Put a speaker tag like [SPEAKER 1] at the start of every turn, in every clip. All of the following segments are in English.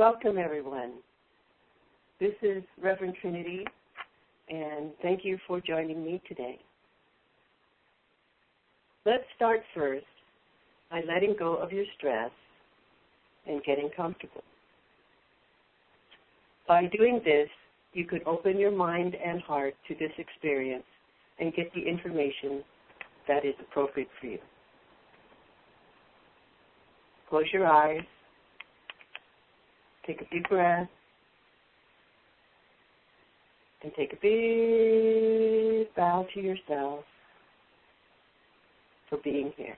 [SPEAKER 1] Welcome, everyone. This is Reverend Trinity, and thank you for joining me today. Let's start first by letting go of your stress and getting comfortable. By doing this, you could open your mind and heart to this experience and get the information that is appropriate for you. Close your eyes. Take a deep breath. And take a big bow to yourself for being here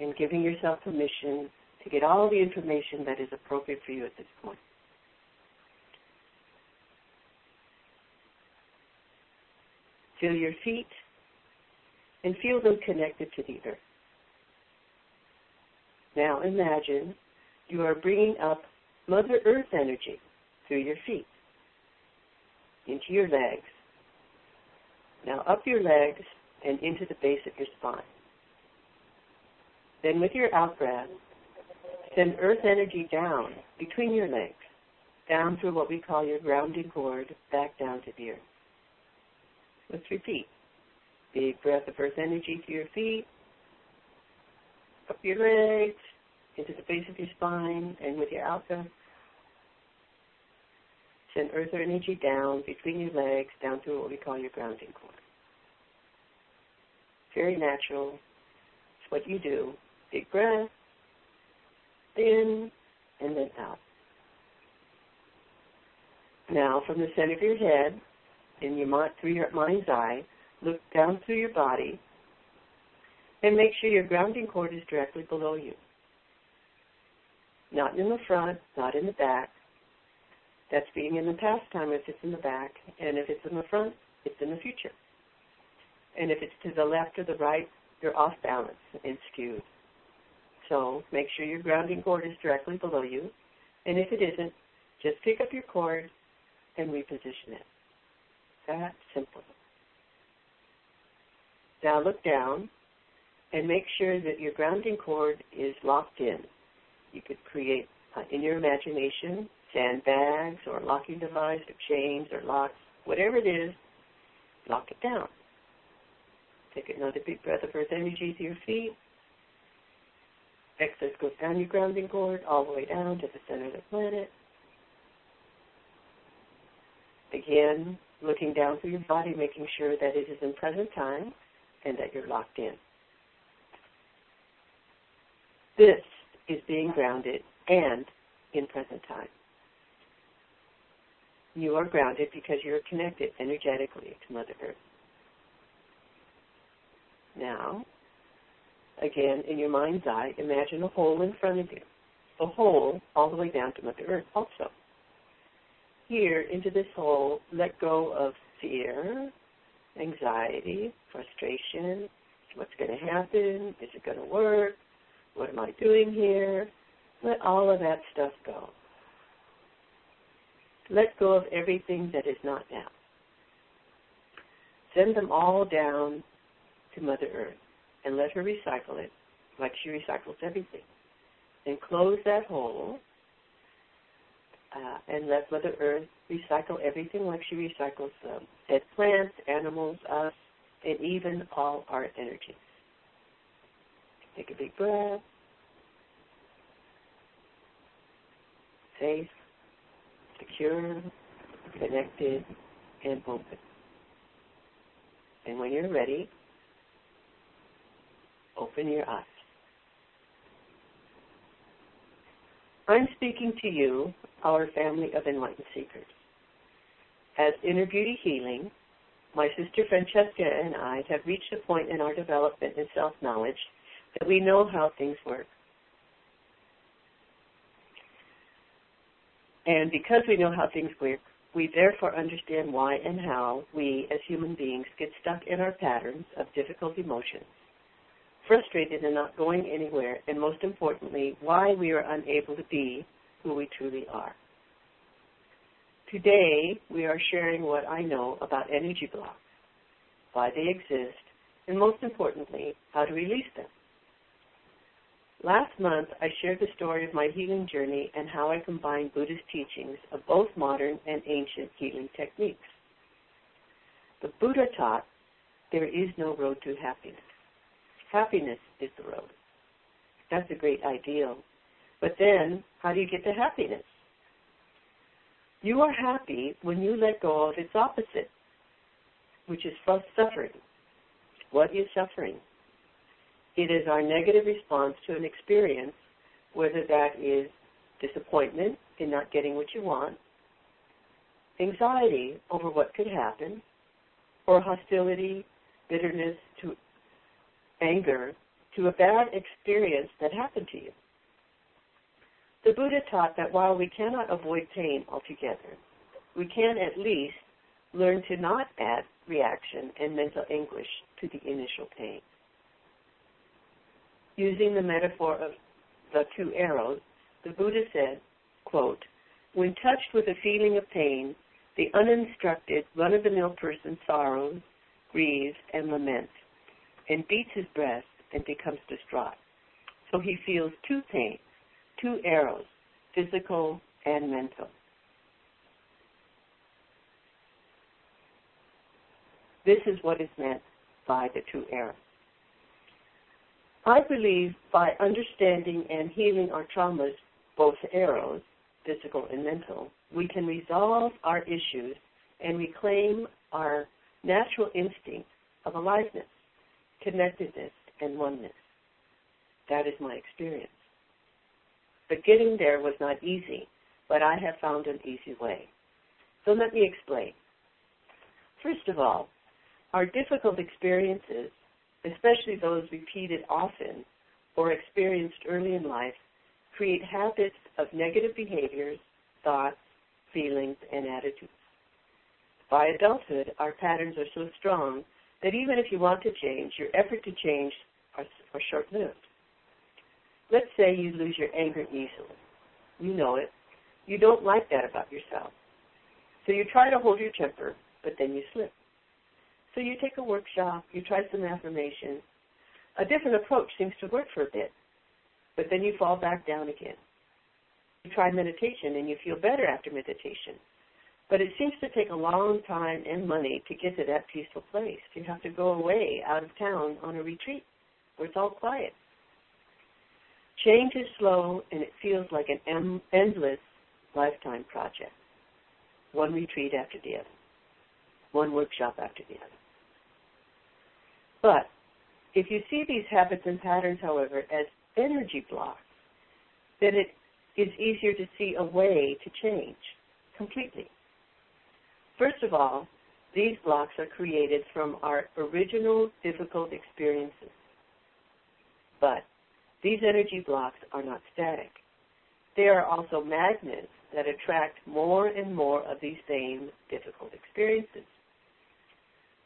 [SPEAKER 1] and giving yourself permission to get all the information that is appropriate for you at this point. Feel your feet and feel them connected to the earth. Now imagine you are bringing up Mother Earth energy through your feet into your legs. Now up your legs and into the base of your spine. Then with your out breath, send earth energy down between your legs, down through what we call your grounding cord, back down to the earth. Let's repeat. Big breath of earth energy to your feet, up your legs, into the base of your spine, and with your breath, send earth energy down between your legs, down through what we call your grounding cord. Very natural. It's what you do. Big breath, in, and then out. Now, from the center of your head, in your through your mind's eye, look down through your body, and make sure your grounding cord is directly below you. Not in the front, not in the back. That's being in the past time if it's in the back, and if it's in the front, it's in the future. And if it's to the left or the right, you're off balance and skewed. So make sure your grounding cord is directly below you. And if it isn't, just pick up your cord and reposition it. That simple. Now look down and make sure that your grounding cord is locked in. You could create uh, in your imagination sandbags or locking device or chains or locks, whatever it is, lock it down. Take another big breath of earth energy to your feet. Excess goes down your grounding cord all the way down to the center of the planet. Again, looking down through your body, making sure that it is in present time and that you're locked in. This is being grounded and in present time. You are grounded because you're connected energetically to Mother Earth. Now, again, in your mind's eye, imagine a hole in front of you. A hole all the way down to Mother Earth also here into this hole, let go of fear, anxiety, frustration. What's going to happen? Is it going to work? What am I doing here? Let all of that stuff go. Let go of everything that is not now. Send them all down to Mother Earth and let her recycle it like she recycles everything. And close that hole uh, and let Mother Earth recycle everything like she recycles them. Dead plants, animals, us, and even all our energies. Take a big breath. Safe, secure, connected, and open. And when you're ready, open your eyes. I'm speaking to you, our family of enlightened seekers. As Inner Beauty Healing, my sister Francesca and I have reached a point in our development in self knowledge that we know how things work. And because we know how things work, we therefore understand why and how we as human beings get stuck in our patterns of difficult emotions frustrated and not going anywhere, and most importantly, why we are unable to be who we truly are. Today, we are sharing what I know about energy blocks, why they exist, and most importantly, how to release them. Last month, I shared the story of my healing journey and how I combine Buddhist teachings of both modern and ancient healing techniques. The Buddha taught there is no road to happiness. Happiness is the road. That's a great ideal. But then, how do you get to happiness? You are happy when you let go of its opposite, which is suffering. What is suffering? It is our negative response to an experience, whether that is disappointment in not getting what you want, anxiety over what could happen, or hostility, bitterness, to anger to a bad experience that happened to you. The Buddha taught that while we cannot avoid pain altogether, we can at least learn to not add reaction and mental anguish to the initial pain using the metaphor of the two arrows, the Buddha said, quote, when touched with a feeling of pain, the uninstructed, run-of-the-mill person sorrows, grieves, and laments, and beats his breast and becomes distraught. So he feels two pains, two arrows, physical and mental. This is what is meant by the two arrows. I believe by understanding and healing our traumas, both arrows, physical and mental, we can resolve our issues and reclaim our natural instinct of aliveness, connectedness, and oneness. That is my experience. But getting there was not easy, but I have found an easy way. So let me explain. First of all, our difficult experiences especially those repeated often or experienced early in life, create habits of negative behaviors, thoughts, feelings, and attitudes. By adulthood, our patterns are so strong that even if you want to change, your effort to change are, are short-lived. Let's say you lose your anger easily. You know it. You don't like that about yourself. So you try to hold your temper, but then you slip. So you take a workshop, you try some affirmations. A different approach seems to work for a bit, but then you fall back down again. You try meditation and you feel better after meditation. But it seems to take a long time and money to get to that peaceful place. You have to go away out of town on a retreat where it's all quiet. Change is slow and it feels like an endless lifetime project. One retreat after the other, one workshop after the other. But if you see these habits and patterns, however, as energy blocks, then it is easier to see a way to change completely. First of all, these blocks are created from our original difficult experiences. But these energy blocks are not static. They are also magnets that attract more and more of these same difficult experiences.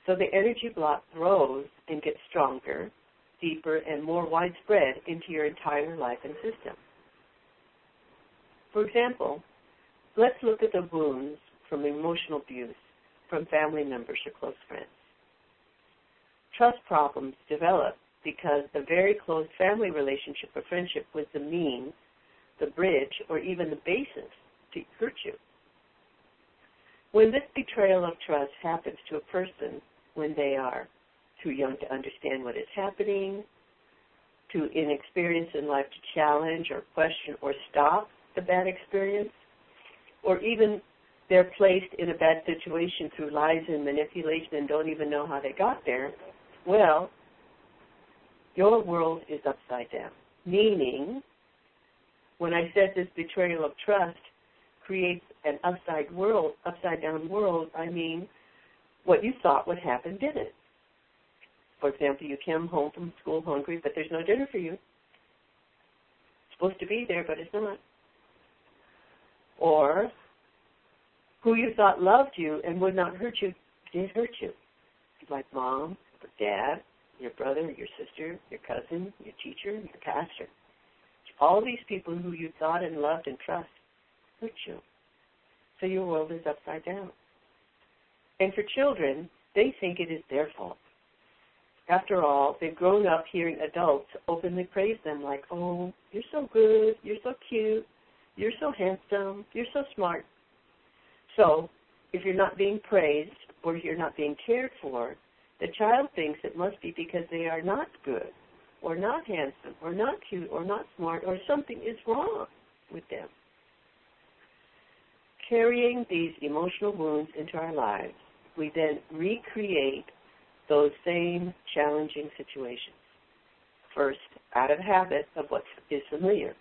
[SPEAKER 1] So the energy block grows and gets stronger, deeper, and more widespread into your entire life and system. For example, let's look at the wounds from emotional abuse from family members or close friends. Trust problems develop because the very close family relationship or friendship was the means, the bridge, or even the basis to hurt you. When this betrayal of trust happens to a person, when they are too young to understand what is happening, too inexperienced in life to challenge or question or stop the bad experience, or even they're placed in a bad situation through lies and manipulation and don't even know how they got there, well, your world is upside down. Meaning, when I said this betrayal of trust creates an upside world, upside down world, I mean what you thought would happen didn't. For example, you came home from school hungry, but there's no dinner for you. It's supposed to be there, but it's not. Or who you thought loved you and would not hurt you did hurt you. Like mom, or dad, your brother, your sister, your cousin, your teacher, your pastor. All these people who you thought and loved and trust hurt you. So your world is upside down. And for children, they think it is their fault. After all, they've grown up hearing adults openly praise them like, oh, you're so good, you're so cute, you're so handsome, you're so smart. So, if you're not being praised or you're not being cared for, the child thinks it must be because they are not good or not handsome or not cute or not smart or something is wrong with them. Carrying these emotional wounds into our lives, we then recreate those same challenging situations. First, out of habit of what is familiar.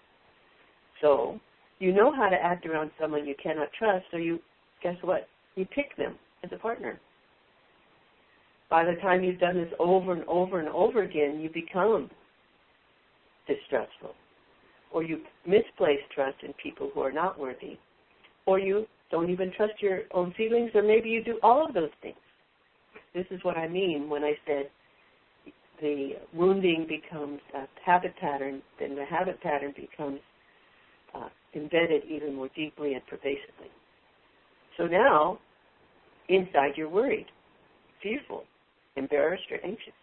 [SPEAKER 1] So, you know how to act around someone you cannot trust, so you, guess what? You pick them as a partner. By the time you've done this over and over and over again, you become distrustful. Or you misplace trust in people who are not worthy. Or you don't even trust your own feelings, or maybe you do all of those things. This is what I mean when I said the wounding becomes a habit pattern, then the habit pattern becomes uh, embedded even more deeply and pervasively. So now, inside you're worried, fearful, embarrassed, or anxious.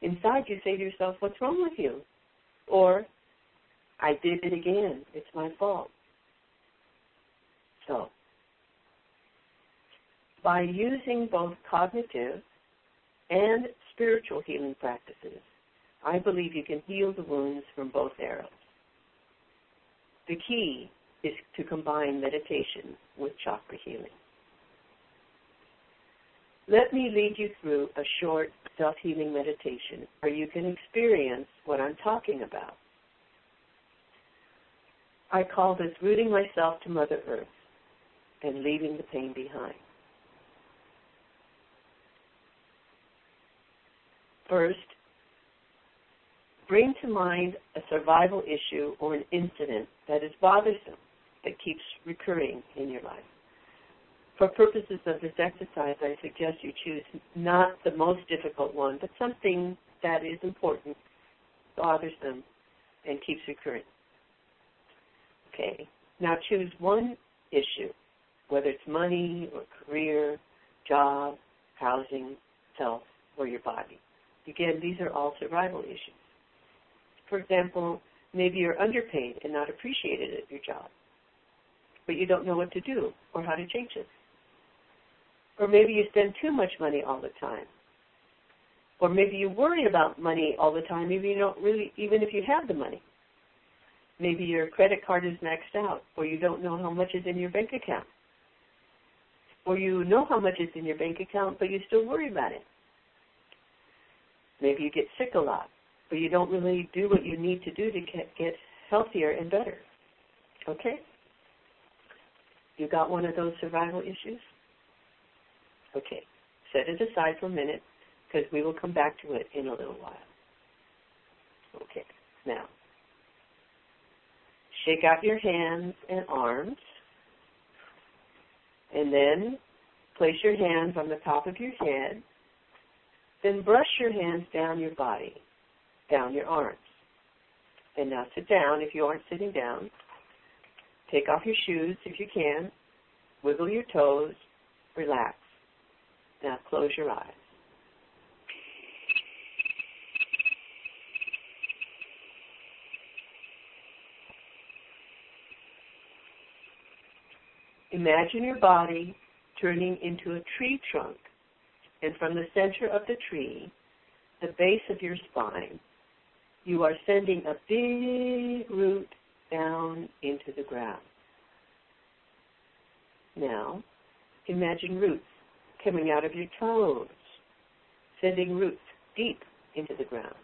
[SPEAKER 1] Inside you say to yourself, What's wrong with you? Or, I did it again, it's my fault. So, by using both cognitive and spiritual healing practices, I believe you can heal the wounds from both arrows. The key is to combine meditation with chakra healing. Let me lead you through a short self healing meditation where you can experience what I'm talking about. I call this rooting myself to Mother Earth and leaving the pain behind. First, bring to mind a survival issue or an incident that is bothersome, that keeps recurring in your life. For purposes of this exercise, I suggest you choose not the most difficult one, but something that is important, bothersome, and keeps recurring. Okay, now choose one issue, whether it's money or career, job, housing, health, or your body. Again, these are all survival issues. For example, maybe you're underpaid and not appreciated at your job, but you don't know what to do or how to change it. Or maybe you spend too much money all the time. Or maybe you worry about money all the time, even you don't really, even if you have the money. Maybe your credit card is maxed out, or you don't know how much is in your bank account. Or you know how much is in your bank account, but you still worry about it. Maybe you get sick a lot, but you don't really do what you need to do to get, healthier and better. Okay? You got one of those survival issues? Okay. Set it aside for a minute because we will come back to it in a little while. Okay. Now, shake out your hands and arms. And then place your hands on the top of your head then brush your hands down your body, down your arms. And now sit down if you aren't sitting down. Take off your shoes if you can. Wiggle your toes. Relax. Now close your eyes. Imagine your body turning into a tree trunk and from the center of the tree, the base of your spine, you are sending a big root down into the ground. Now, imagine roots coming out of your toes, sending roots deep into the ground.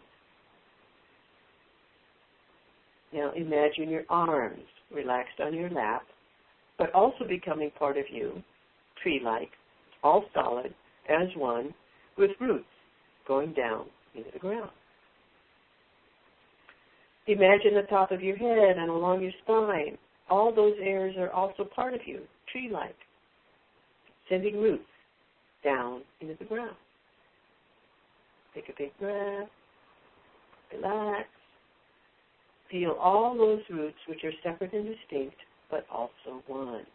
[SPEAKER 1] Now imagine your arms relaxed on your lap, but also becoming part of you, tree-like, all solid, as one with roots going down into the ground. Imagine the top of your head and along your spine. All those areas are also part of you, tree-like, sending roots down into the ground. Take a big breath. Relax. Feel all those roots which are separate and distinct, but also one.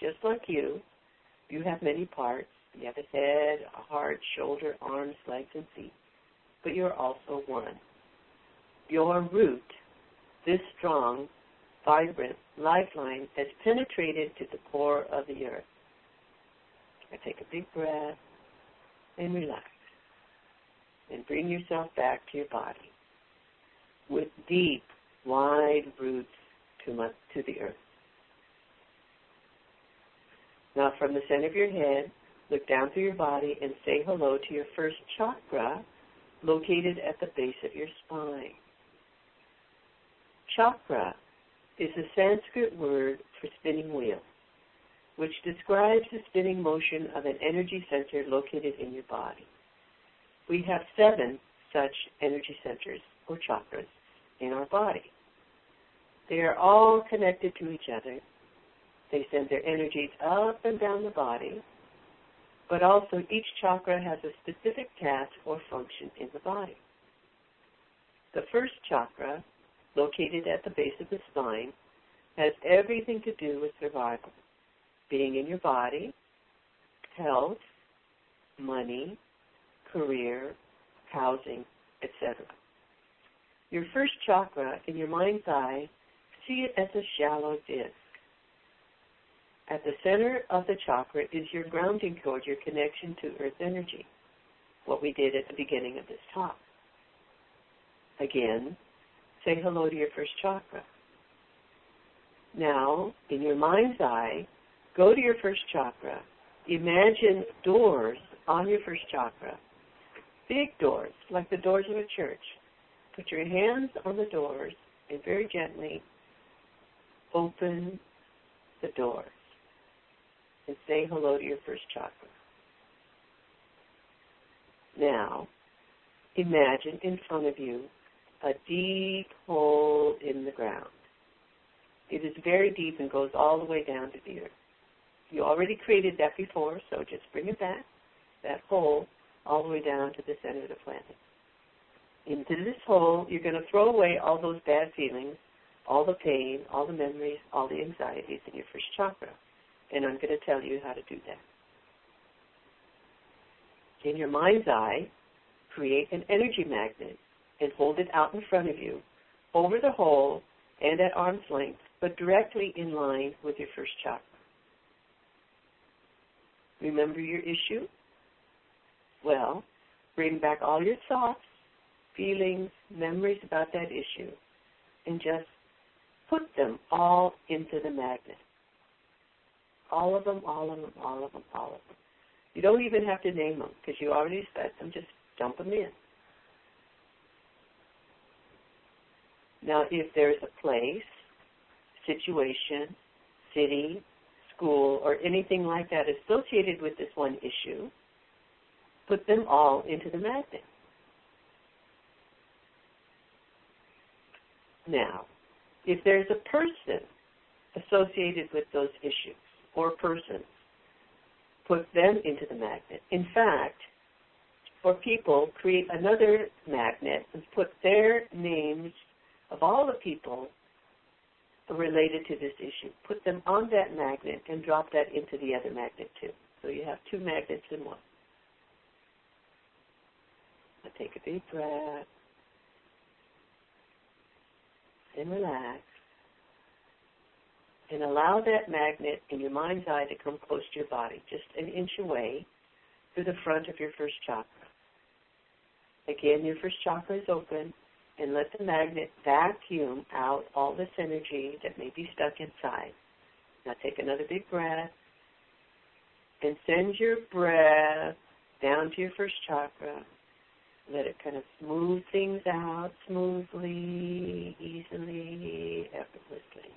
[SPEAKER 1] Just like you, you have many parts, you have a head, a heart, shoulder, arms, legs, and feet. but you're also one. Your root, this strong, vibrant lifeline, has penetrated to the core of the earth. I take a big breath and relax. And bring yourself back to your body with deep, wide roots to, to the earth. Now, from the center of your head, look down through your body and say hello to your first chakra located at the base of your spine. Chakra is a Sanskrit word for spinning wheel, which describes the spinning motion of an energy center located in your body. We have seven such energy centers or chakras in our body. They are all connected to each other. They send their energies up and down the body, but also each chakra has a specific task or function in the body. The first chakra, located at the base of the spine, has everything to do with survival, being in your body, health, money, career, housing, etc. Your first chakra in your mind's eye, see it as a shallow disc. At the center of the chakra is your grounding cord, your connection to earth energy, what we did at the beginning of this talk. Again, say hello to your first chakra. Now, in your mind's eye, go to your first chakra. Imagine doors on your first chakra. Big doors, like the doors of a church. Put your hands on the doors and very gently open the doors and say hello to your first chakra. Now, imagine in front of you a deep hole in the ground. It is very deep and goes all the way down to the earth. You already created that before, so just bring it back, that hole, all the way down to the center of the planet. Into this hole, you're going to throw away all those bad feelings, all the pain, all the memories, all the anxieties in your first chakra. And I'm going to tell you how to do that. In your mind's eye, create an energy magnet and hold it out in front of you, over the hole and at arm's length, but directly in line with your first chakra. Remember your issue? Well, bring back all your thoughts, feelings, memories about that issue, and just put them all into the magnet. All of them, all of them, all of them, all of them. You don't even have to name them because you already said them. Just dump them in. Now, if there's a place, situation, city, school, or anything like that associated with this one issue, put them all into the magnet. Now, if there's a person associated with those issues or persons, put them into the magnet. In fact, for people, create another magnet and put their names of all the people related to this issue. Put them on that magnet and drop that into the other magnet too. So you have two magnets in one. Now take a deep breath and relax. And allow that magnet in your mind's eye to come close to your body, just an inch away to the front of your first chakra. Again, your first chakra is open and let the magnet vacuum out all this energy that may be stuck inside. Now take another big breath and send your breath down to your first chakra. Let it kind of smooth things out smoothly, easily, effortlessly.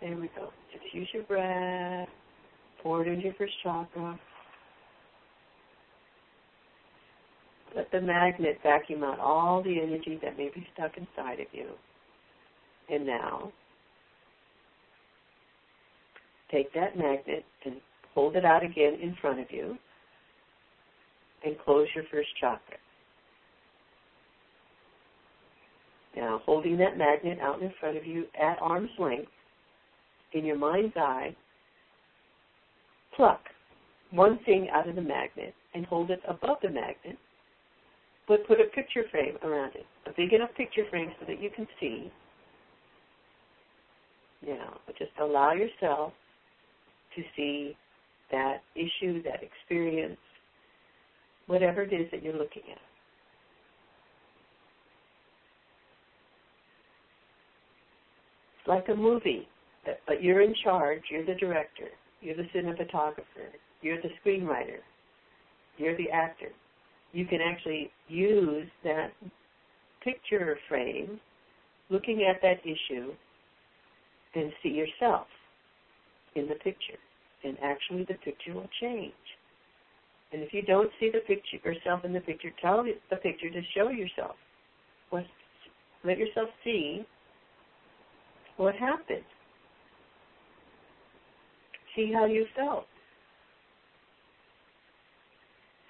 [SPEAKER 1] There we go. Just use your breath. Pour it into your first chakra. Let the magnet vacuum out all the energy that may be stuck inside of you. And now, take that magnet and hold it out again in front of you and close your first chakra. Now, holding that magnet out in front of you at arm's length, in your mind's eye, pluck one thing out of the magnet and hold it above the magnet, but put a picture frame around it, a big enough picture frame so that you can see. Now, just allow yourself to see that issue, that experience, whatever it is that you're looking at. It's like a movie, but you're in charge, you're the director, you're the cinematographer, you're the screenwriter, you're the actor. You can actually use that picture frame looking at that issue and see yourself in the picture. And actually the picture will change. And if you don't see the picture yourself in the picture, tell the picture to show yourself. What, let yourself see what happened. See how you felt.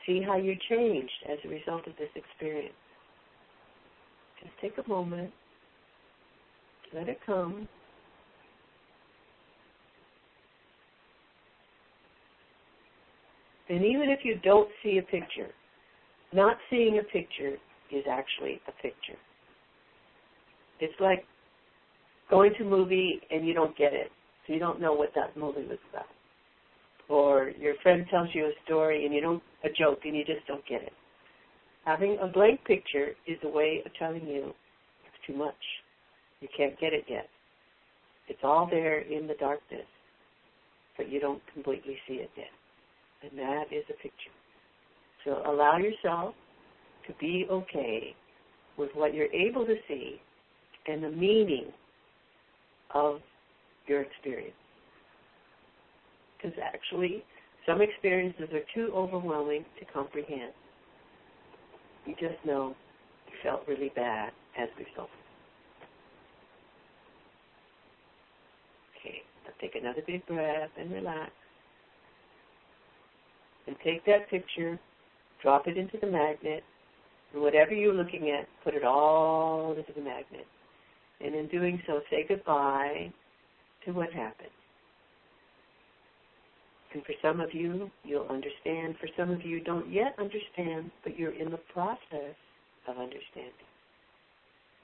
[SPEAKER 1] See how you changed as a result of this experience. Just take a moment. Let it come. And even if you don't see a picture, not seeing a picture is actually a picture. It's like going to a movie and you don't get it, so you don't know what that movie was about. Or your friend tells you a story and you don't a joke and you just don't get it. Having a blank picture is a way of telling you it's too much. You can't get it yet. It's all there in the darkness, but you don't completely see it yet. And that is a picture. So allow yourself to be okay with what you're able to see and the meaning of your experience. Because actually, some experiences are too overwhelming to comprehend. You just know you felt really bad as a result. Okay, now take another big breath and relax. And take that picture, drop it into the magnet, and whatever you're looking at, put it all into the magnet. And in doing so, say goodbye to what happened. And for some of you, you'll understand. For some of you, don't yet understand, but you're in the process of understanding.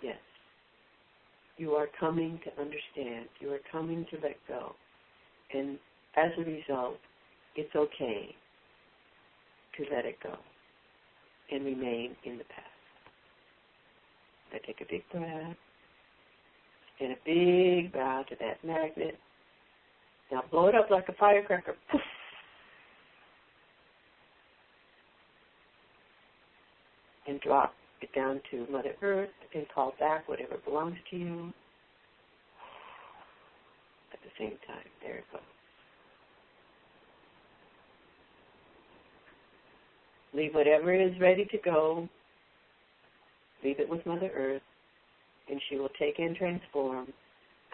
[SPEAKER 1] Yes. You are coming to understand. You are coming to let go. And as a result, it's okay to let it go and remain in the past. I take a big breath and a big bow to that magnet now blow it up like a firecracker. Poof. And drop it down to Mother Earth and call back whatever belongs to you at the same time. There it goes. Leave whatever is ready to go. Leave it with Mother Earth, and she will take and transform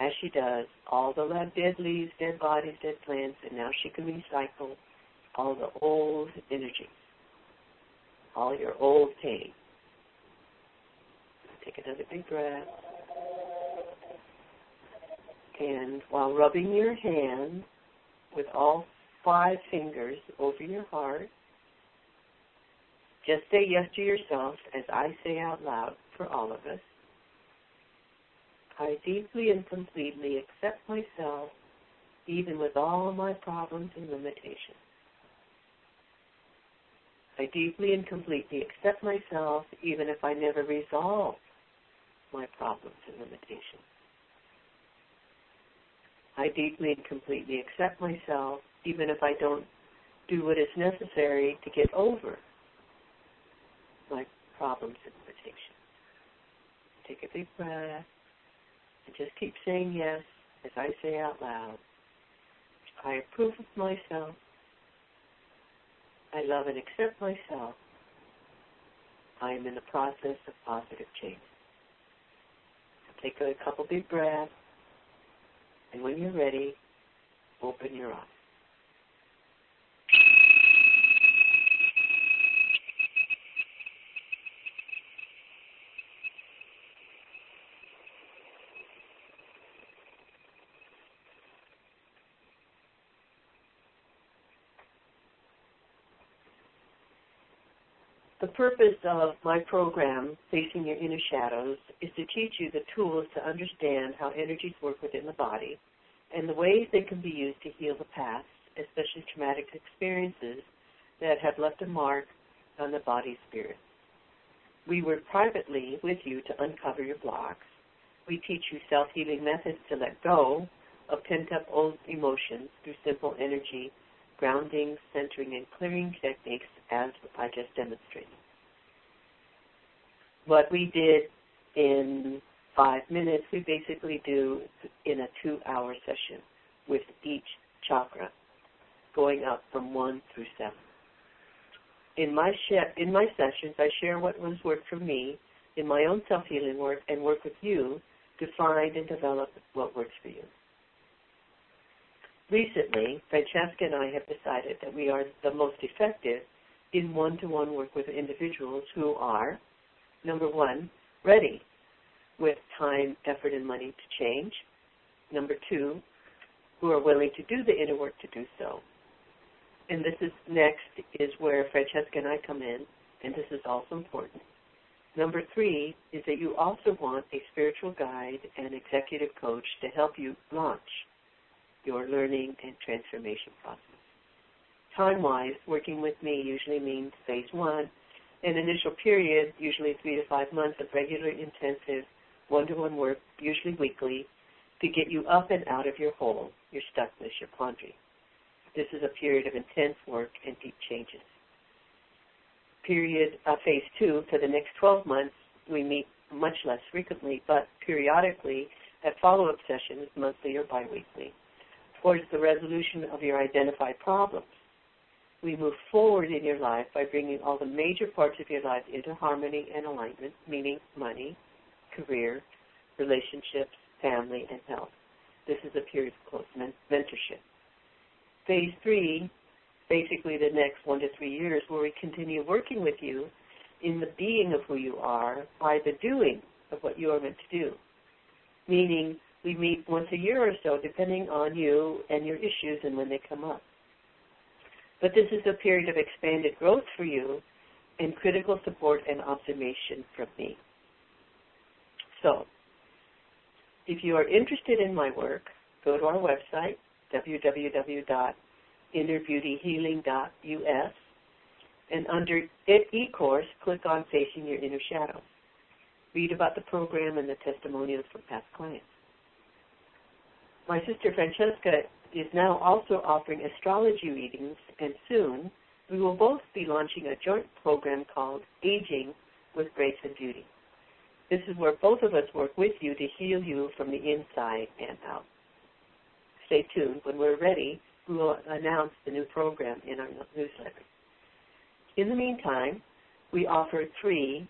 [SPEAKER 1] as she does, all the dead leaves, dead bodies, dead plants, and now she can recycle all the old energy, all your old pain. Take another big breath. And while rubbing your hand with all five fingers over your heart, just say yes to yourself as I say out loud for all of us. I deeply and completely accept myself, even with all my problems and limitations. I deeply and completely accept myself, even if I never resolve my problems and limitations. I deeply and completely accept myself, even if I don't do what is necessary to get over my problems and limitations. Take a deep breath. And just keep saying yes as I say out loud. I approve of myself. I love and accept myself. I am in the process of positive change. So take a couple deep breaths, and when you're ready, open your eyes. The purpose of my program, Facing Your Inner Shadows, is to teach you the tools to understand how energies work within the body and the ways they can be used to heal the past, especially traumatic experiences that have left a mark on the body spirit. We work privately with you to uncover your blocks. We teach you self healing methods to let go of pent up old emotions through simple energy, grounding, centering, and clearing techniques as I just demonstrated. What we did in five minutes, we basically do in a two hour session with each chakra, going up from one through seven. In my, in my sessions, I share what was worked for me in my own self healing work and work with you to find and develop what works for you. Recently, Francesca and I have decided that we are the most effective in one to one work with individuals who are, number one, ready with time, effort, and money to change. Number two, who are willing to do the inner work to do so. And this is next is where Francesca and I come in, and this is also important. Number three is that you also want a spiritual guide and executive coach to help you launch your learning and transformation process. Time wise, working with me usually means phase one, an initial period, usually three to five months of regular intensive one to one work, usually weekly, to get you up and out of your hole, your stuckness, your quandary. This is a period of intense work and deep changes. Period uh, phase two for the next 12 months, we meet much less frequently, but periodically at follow-up sessions, monthly or biweekly, towards the resolution of your identified problems. We move forward in your life by bringing all the major parts of your life into harmony and alignment, meaning money, career, relationships, family, and health. This is a period of close mentorship. Phase three, basically the next one to three years, where we continue working with you in the being of who you are by the doing of what you are meant to do. Meaning, we meet once a year or so, depending on you and your issues and when they come up. But this is a period of expanded growth for you and critical support and observation from me. So, if you are interested in my work, go to our website, www.innerbeautyhealing.us, and under e-course, click on Facing Your Inner Shadow. Read about the program and the testimonials from past clients. My sister Francesca is now also offering astrology readings, and soon we will both be launching a joint program called Aging with Grace and Beauty. This is where both of us work with you to heal you from the inside and out. Stay tuned. When we're ready, we will announce the new program in our newsletter. In the meantime, we offer three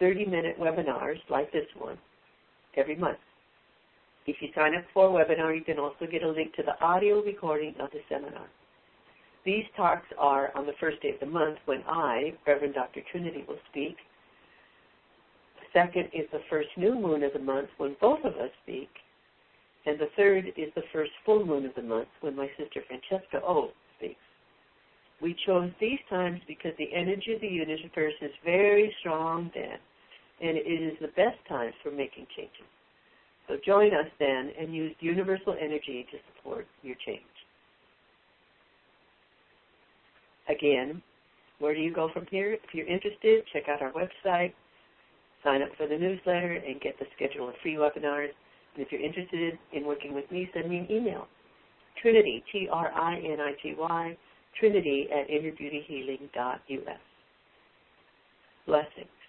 [SPEAKER 1] 30 minute webinars like this one every month. If you sign up for a webinar, you can also get a link to the audio recording of the seminar. These talks are on the first day of the month when I, Reverend Dr. Trinity, will speak, second is the first new moon of the month when both of us speak. And the third is the first full moon of the month when my sister Francesca O speaks. We chose these times because the energy of the universe is very strong then, and it is the best time for making changes. So join us then and use universal energy to support your change. Again, where do you go from here? If you're interested, check out our website, sign up for the newsletter and get the schedule of free webinars. And if you're interested in working with me, send me an email. Trinity, T-R-I-N-I-T-Y, Trinity at innerbeautyhealing.us. Blessings.